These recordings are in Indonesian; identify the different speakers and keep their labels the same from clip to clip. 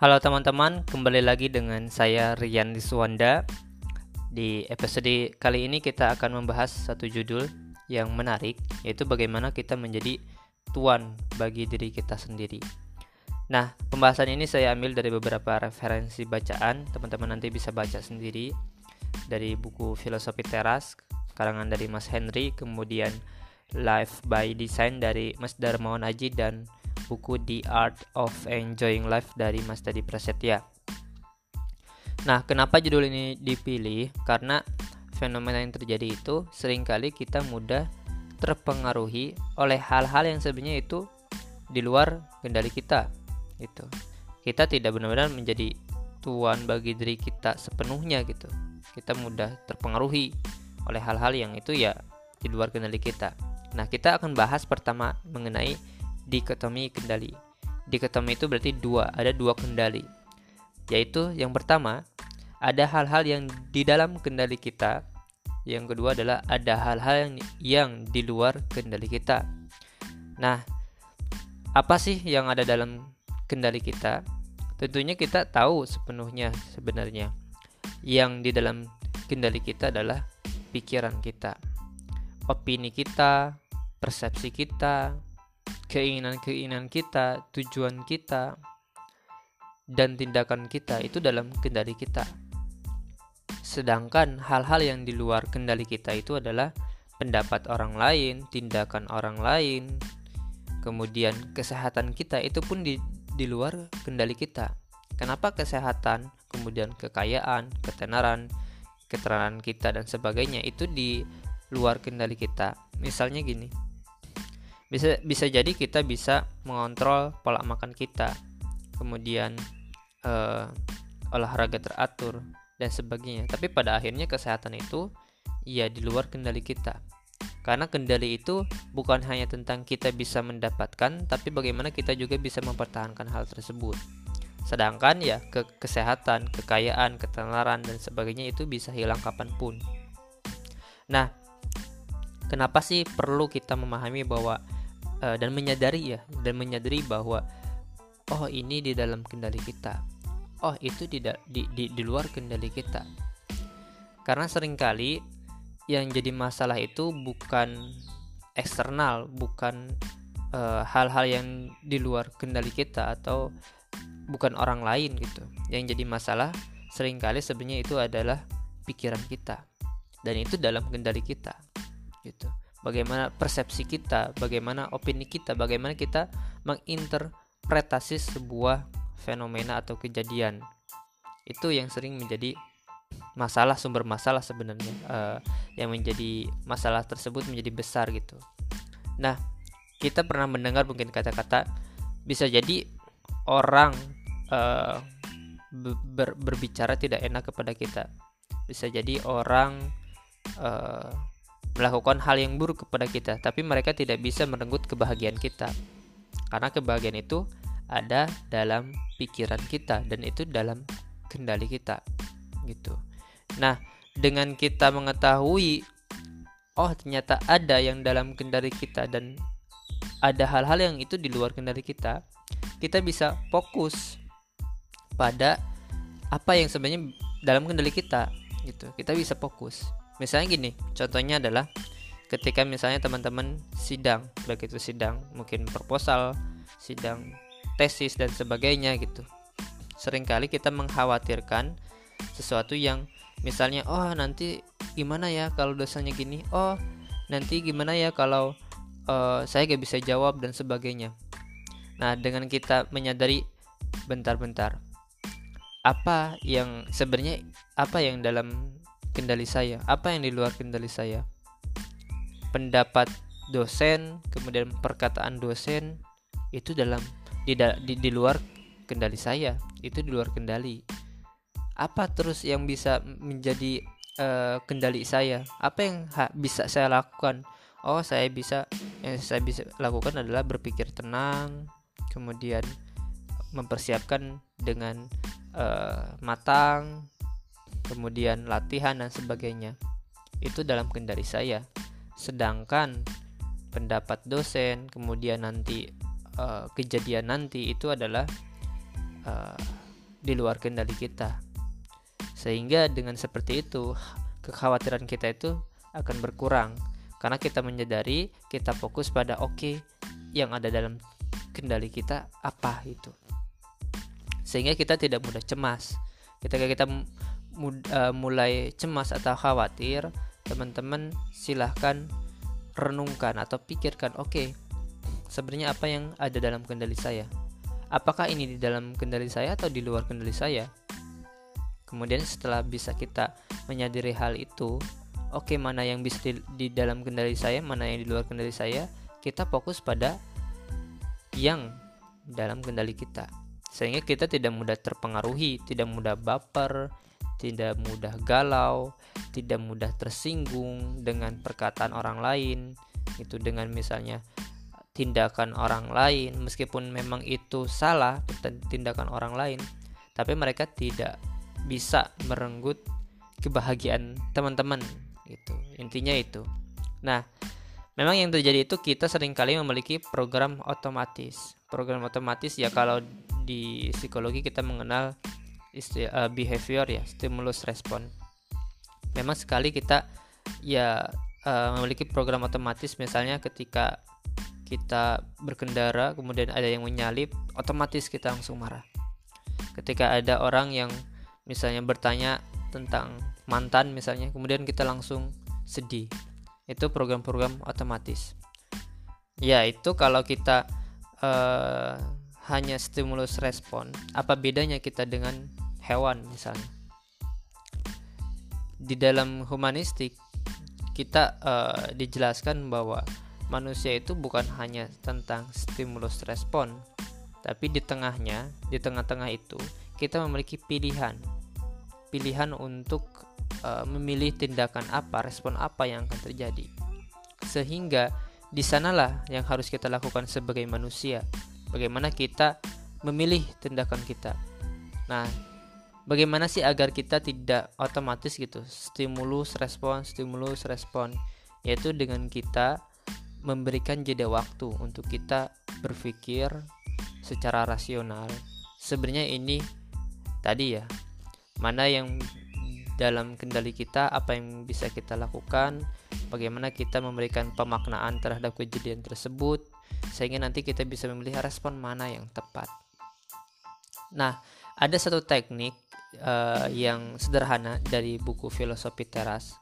Speaker 1: Halo teman-teman, kembali lagi dengan saya Rian Diswanda. Di episode kali ini kita akan membahas satu judul yang menarik, yaitu bagaimana kita menjadi tuan bagi diri kita sendiri. Nah, pembahasan ini saya ambil dari beberapa referensi bacaan, teman-teman nanti bisa baca sendiri dari buku Filosofi Teras, karangan dari Mas Henry, kemudian Life by Design dari Mas Darmawan Aji dan buku The Art of Enjoying Life dari Mas Tadi Prasetya. Nah, kenapa judul ini dipilih? Karena fenomena yang terjadi itu sering kali kita mudah terpengaruhi oleh hal-hal yang sebenarnya itu di luar kendali kita. Itu. Kita tidak benar-benar menjadi tuan bagi diri kita sepenuhnya gitu. Kita mudah terpengaruhi oleh hal-hal yang itu ya di luar kendali kita. Nah, kita akan bahas pertama mengenai dikotomi kendali. Dikotomi itu berarti dua, ada dua kendali. Yaitu yang pertama, ada hal-hal yang di dalam kendali kita. Yang kedua adalah ada hal-hal yang yang di luar kendali kita. Nah, apa sih yang ada dalam kendali kita? Tentunya kita tahu sepenuhnya sebenarnya. Yang di dalam kendali kita adalah pikiran kita, opini kita, persepsi kita, keinginan-keinginan kita, tujuan kita, dan tindakan kita itu dalam kendali kita. Sedangkan hal-hal yang di luar kendali kita itu adalah pendapat orang lain, tindakan orang lain, kemudian kesehatan kita itu pun di, di luar kendali kita. Kenapa kesehatan, kemudian kekayaan, ketenaran, keterangan kita dan sebagainya itu di luar kendali kita. Misalnya gini, bisa bisa jadi kita bisa mengontrol pola makan kita. Kemudian uh, olahraga teratur dan sebagainya. Tapi pada akhirnya kesehatan itu ya di luar kendali kita. Karena kendali itu bukan hanya tentang kita bisa mendapatkan tapi bagaimana kita juga bisa mempertahankan hal tersebut. Sedangkan ya ke kesehatan kekayaan ketenaran dan sebagainya itu bisa hilang kapan pun. Nah kenapa sih perlu kita memahami bahwa uh, dan menyadari ya dan menyadari bahwa oh ini di dalam kendali kita. Oh itu tidak di, di, di luar kendali kita. Karena sering kali yang jadi masalah itu bukan eksternal bukan eh, hal-hal uh, yang di luar kendali kita atau bukan orang lain gitu. Yang jadi masalah sering kali sebenarnya itu adalah pikiran kita. Dan itu dalam kendali kita gitu bagaimana persepsi kita, bagaimana opini kita, bagaimana kita menginterpretasi sebuah fenomena atau kejadian. Itu yang sering menjadi masalah sumber masalah sebenarnya uh, yang menjadi masalah tersebut menjadi besar gitu. Nah, kita pernah mendengar mungkin kata-kata bisa jadi orang uh, ber, berbicara tidak enak kepada kita. Bisa jadi orang uh, melakukan hal yang buruk kepada kita, tapi mereka tidak bisa merenggut kebahagiaan kita. Karena kebahagiaan itu ada dalam pikiran kita dan itu dalam kendali kita. Gitu. Nah, dengan kita mengetahui oh ternyata ada yang dalam kendali kita dan ada hal-hal yang itu di luar kendali kita, kita bisa fokus pada apa yang sebenarnya dalam kendali kita gitu. Kita bisa fokus misalnya gini contohnya adalah ketika misalnya teman-teman sidang baik itu sidang mungkin proposal sidang tesis dan sebagainya gitu. Seringkali kita mengkhawatirkan sesuatu yang misalnya oh nanti gimana ya kalau dosanya gini? Oh nanti gimana ya kalau uh, saya gak bisa jawab dan sebagainya. Nah dengan kita menyadari bentar-bentar apa yang sebenarnya apa yang dalam kendali saya, apa yang di luar kendali saya. Pendapat dosen, kemudian perkataan dosen itu dalam di, di, di luar kendali saya, itu di luar kendali. Apa terus yang bisa menjadi uh, kendali saya? Apa yang bisa saya lakukan? Oh, saya bisa yang saya bisa lakukan adalah berpikir tenang, kemudian mempersiapkan dengan uh, matang, kemudian latihan dan sebagainya. Itu dalam kendali saya. Sedangkan pendapat dosen, kemudian nanti uh, kejadian nanti itu adalah uh, di luar kendali kita sehingga dengan seperti itu kekhawatiran kita itu akan berkurang karena kita menyadari kita fokus pada oke okay, yang ada dalam kendali kita apa itu sehingga kita tidak mudah cemas ketika kita uh, mulai cemas atau khawatir teman-teman silahkan renungkan atau pikirkan oke okay, sebenarnya apa yang ada dalam kendali saya? Apakah ini di dalam kendali saya atau di luar kendali saya? Kemudian setelah bisa kita menyadari hal itu oke okay, mana yang bisa di, di dalam kendali saya mana yang di luar kendali saya? Kita fokus pada yang dalam kendali kita. Sehingga kita tidak mudah terpengaruhi tidak mudah baper tidak mudah galau, tidak mudah tersinggung dengan perkataan orang lain, itu dengan misalnya tindakan orang lain meskipun memang itu salah tindakan orang lain, tapi mereka tidak bisa merenggut kebahagiaan teman-teman itu. Intinya itu. Nah, memang yang terjadi itu kita sering kali memiliki program otomatis. Program otomatis ya kalau di psikologi kita mengenal isti, uh, behavior ya stimulus respon. Memang sekali kita ya uh, memiliki program otomatis misalnya ketika kita berkendara kemudian ada yang menyalip otomatis kita langsung marah. Ketika ada orang yang misalnya bertanya tentang mantan misalnya kemudian kita langsung sedih. Itu program-program otomatis. Ya itu kalau kita uh, hanya stimulus respon apa bedanya kita dengan hewan misalnya. Di dalam humanistik kita uh, dijelaskan bahwa manusia itu bukan hanya tentang stimulus respon, tapi di tengahnya, di tengah-tengah itu kita memiliki pilihan. Pilihan untuk uh, memilih tindakan apa, respon apa yang akan terjadi. Sehingga di sanalah yang harus kita lakukan sebagai manusia. Bagaimana kita memilih tindakan kita. Nah, bagaimana sih agar kita tidak otomatis gitu stimulus respon stimulus respon. Yaitu dengan kita memberikan jeda waktu untuk kita berpikir secara rasional. Sebenarnya ini tadi ya mana yang dalam kendali kita apa yang bisa kita lakukan bagaimana kita memberikan pemaknaan terhadap kejadian tersebut sehingga nanti kita bisa memilih respon mana yang tepat. Nah ada satu teknik uh, yang sederhana dari buku filosofi teras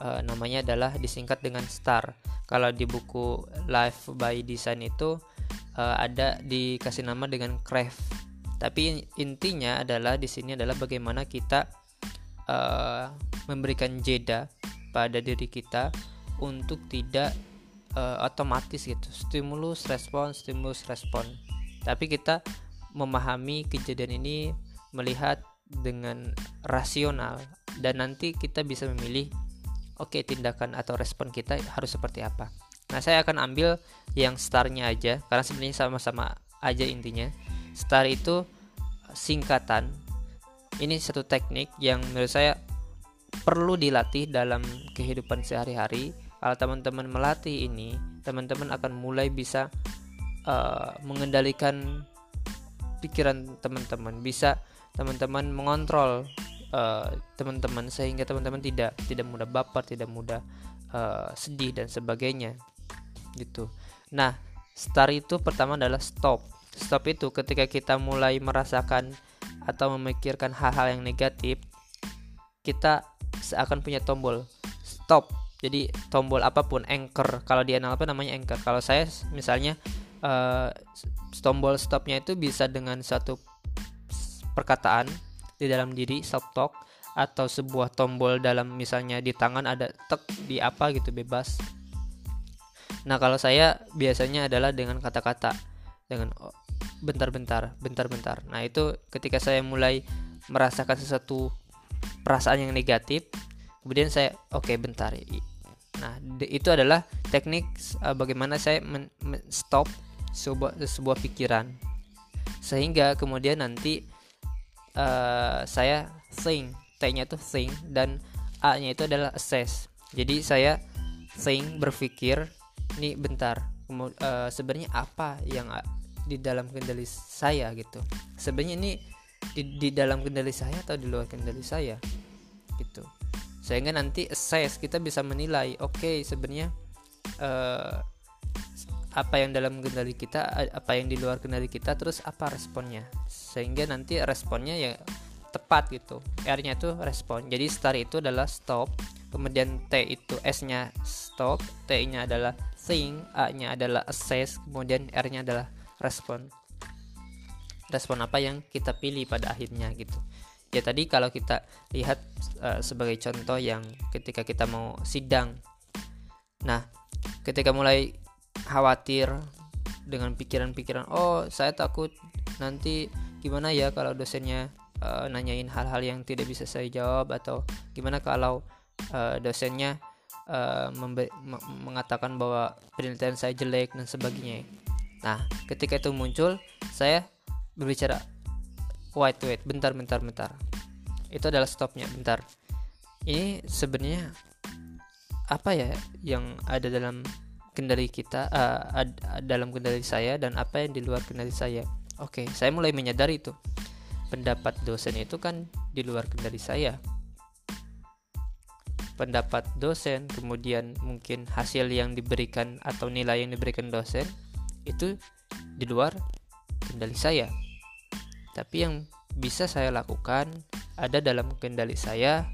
Speaker 1: uh, namanya adalah disingkat dengan STAR. Kalau di buku Life by Design itu uh, ada dikasih nama dengan craft tapi intinya adalah di sini adalah bagaimana kita uh, memberikan jeda pada diri kita untuk tidak uh, otomatis gitu. Stimulus respon stimulus respon. Tapi kita memahami kejadian ini melihat dengan rasional dan nanti kita bisa memilih oke okay, tindakan atau respon kita harus seperti apa. Nah, saya akan ambil yang starnya aja karena sebenarnya sama-sama aja intinya. Star itu singkatan. Ini satu teknik yang menurut saya perlu dilatih dalam kehidupan sehari-hari. Kalau teman-teman melatih ini, teman-teman akan mulai bisa uh, mengendalikan pikiran teman-teman, bisa teman-teman mengontrol uh, teman-teman sehingga teman-teman tidak tidak mudah baper, tidak mudah uh, sedih dan sebagainya. Gitu. Nah, start itu pertama adalah stop. Stop itu ketika kita mulai merasakan atau memikirkan hal-hal yang negatif, kita seakan punya tombol stop. Jadi tombol apa pun anchor. Kalau di NLP namanya anchor. Kalau saya misalnya uh, tombol stopnya itu bisa dengan satu perkataan di dalam diri self talk atau sebuah tombol dalam misalnya di tangan ada tek di apa gitu bebas. Nah, kalau saya biasanya adalah dengan kata-kata dengan oh, bentar-bentar, bentar-bentar. Nah, itu ketika saya mulai merasakan sesuatu perasaan yang negatif, kemudian saya oke okay, bentar. Nah, itu adalah teknik uh, bagaimana saya men, men stop sebuah sebuah pikiran sehingga kemudian nanti uh, saya think T-nya itu think dan A-nya itu adalah assess. Jadi saya think berpikir ini bentar uh, sebenarnya apa yang di dalam kendali saya? gitu. Sebenarnya ini di, di dalam kendali saya atau di luar kendali saya? gitu. Sehingga nanti assess kita bisa menilai oke okay, sebenarnya uh, apa yang dalam kendali kita apa yang di luar kendali kita terus apa responnya? Sehingga nanti responnya ya tepat gitu. R-nya itu respon. Jadi start itu adalah stop kemudian T itu S-nya stop T-nya adalah think A-nya adalah assess kemudian R-nya adalah respon. Respon apa yang kita pilih pada akhirnya gitu. Ya tadi kalau kita lihat uh, sebagai contoh yang ketika kita mau sidang. Nah ketika mulai khawatir dengan pikiran-pikiran oh saya takut nanti gimana ya kalau dosennya uh, nanyain hal-hal yang tidak bisa saya jawab atau gimana kalau uh, dosennya uh, mengatakan bahwa penelitian saya jelek dan sebagainya. Nah ketika itu muncul saya berbicara wait wait bentar bentar bentar. Itu adalah stopnya bentar. Ini sebenarnya apa ya yang ada dalam kendali kita uh, dalam kendali saya dan apa yang di luar kendali saya. Oke saya mulai menyadari itu. Pendapat dosen itu kan di luar kendali saya. Pendapat dosen kemudian mungkin hasil yang diberikan atau nilai yang diberikan dosen itu di luar kendali saya. Tapi yang bisa saya lakukan ada dalam kendali saya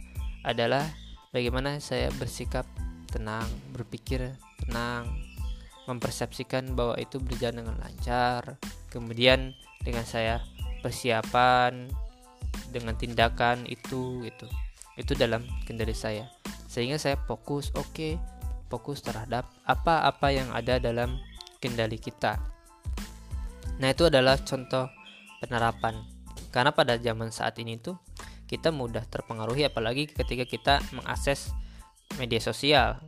Speaker 1: adalah bagaimana saya bersikap tenang, berpikir tenang, mempersepsikan bahwa itu berjalan dengan lancar. Kemudian dengan saya persiapan dengan tindakan itu itu itu dalam kendali saya. Sehingga saya fokus, oke, okay, fokus terhadap apa-apa yang ada dalam kendali kita. Nah, itu adalah contoh penerapan karena pada zaman saat ini tuh kita mudah terpengaruhi apalagi ketika kita mengakses media sosial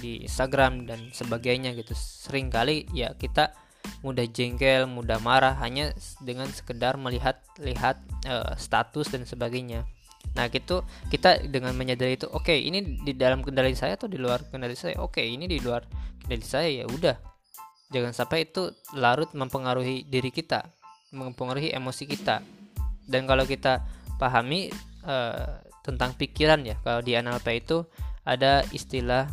Speaker 1: di Instagram dan sebagainya gitu. Sering kali ya kita mudah jengkel mudah marah hanya dengan sekedar melihat lihat uh, status dan sebagainya. Nah gitu kita dengan menyadari itu oke okay, ini di dalam kendali saya atau di luar kendali saya? Oke okay, ini di luar kendali saya. Ya udah. Jangan sampai itu larut mempengaruhi diri kita mempengaruhi emosi kita. Dan kalau kita pahami uh, tentang pikiran ya kalau di NLP itu ada istilah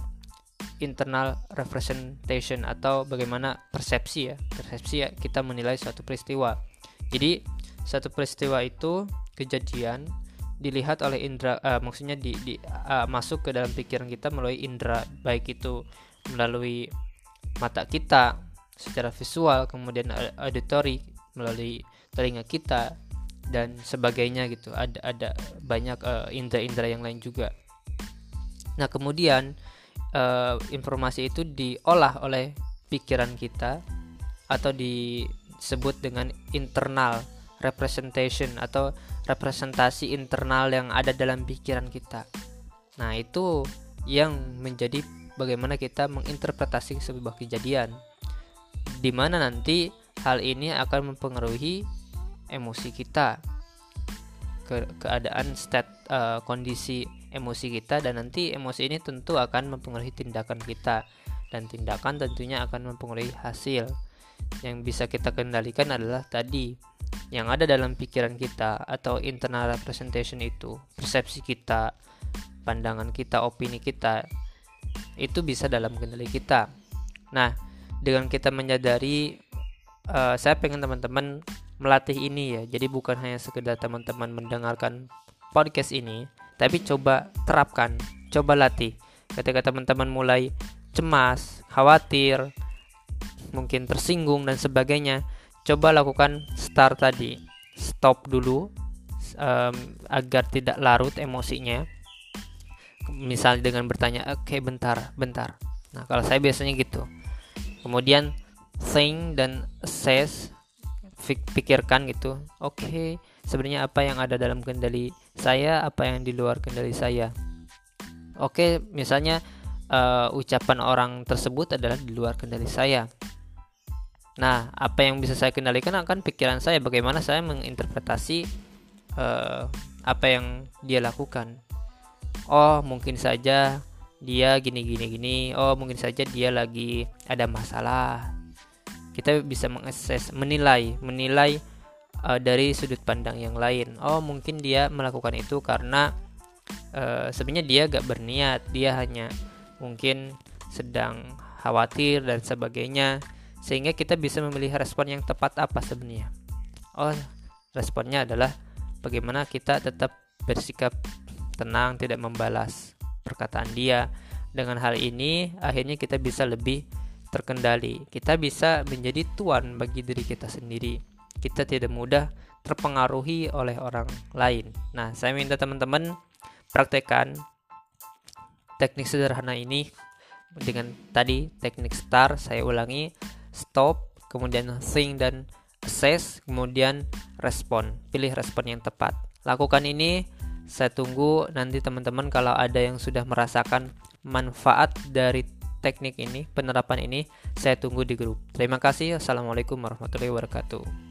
Speaker 1: internal representation atau bagaimana persepsi ya. Persepsi ya kita menilai suatu peristiwa. Jadi satu peristiwa itu kejadian dilihat oleh indera uh, maksudnya di, di uh, masuk ke dalam pikiran kita melalui indera baik itu melalui mata kita secara visual kemudian auditory melalui telinga kita dan sebagainya gitu. Ada ada banyak uh, indera-indera yang lain juga nah kemudian uh, informasi itu diolah oleh pikiran kita atau disebut dengan internal representation atau representasi internal yang ada dalam pikiran kita. Nah itu yang menjadi bagaimana kita menginterpretasi sebuah kejadian di mana nanti hal ini akan mempengaruhi emosi kita ke keadaan state uh, kondisi emosi kita dan nanti emosi ini tentu akan mempengaruhi tindakan kita. Dan tindakan tentunya akan mempengaruhi hasil. Yang bisa kita kendalikan adalah tadi yang ada dalam pikiran kita atau internal representation itu persepsi kita pandangan kita opini kita itu bisa dalam kendali kita. Nah dengan kita menyadari uh, saya pengen teman-teman melatih ini ya. Jadi bukan hanya sekedar teman-teman mendengarkan podcast ini, tapi coba terapkan, coba latih. Ketika teman-teman mulai cemas, khawatir, mungkin tersinggung dan sebagainya, coba lakukan start tadi. Stop dulu um, agar tidak larut emosinya. Misalnya dengan bertanya, "Oke, okay, bentar, bentar." Nah, kalau saya biasanya gitu. Kemudian think dan assess pikirkan gitu oke okay, sebenarnya apa yang ada dalam kendali saya apa yang di luar kendali saya. Oke misalnya uh, ucapan orang tersebut adalah di luar kendali saya. Nah apa yang bisa saya kendalikan akan pikiran saya bagaimana saya menginterpretasi uh, apa yang dia lakukan. Oh mungkin saja dia gini gini gini. Oh mungkin saja dia lagi ada masalah. Kita bisa mengakses menilai menilai uh, dari sudut pandang yang lain. Oh, mungkin dia melakukan itu karena uh, sebenarnya dia gak berniat, dia hanya mungkin sedang khawatir dan sebagainya. Sehingga kita bisa memilih respon yang tepat apa sebenarnya. Oh, responnya adalah bagaimana kita tetap bersikap tenang, tidak membalas perkataan dia. Dengan hal ini, akhirnya kita bisa lebih terkendali. Kita bisa menjadi tuan bagi diri kita sendiri. Kita tidak mudah terpengaruhi oleh orang lain. Nah, saya minta teman-teman praktekkan teknik sederhana ini dengan tadi teknik STAR saya ulangi stop kemudian think dan assess kemudian respon pilih respon yang tepat lakukan ini saya tunggu nanti teman-teman kalau ada yang sudah merasakan manfaat dari teknik ini, penerapan ini, saya tunggu di grup. Terima kasih. Assalamualaikum warahmatullahi wabarakatuh.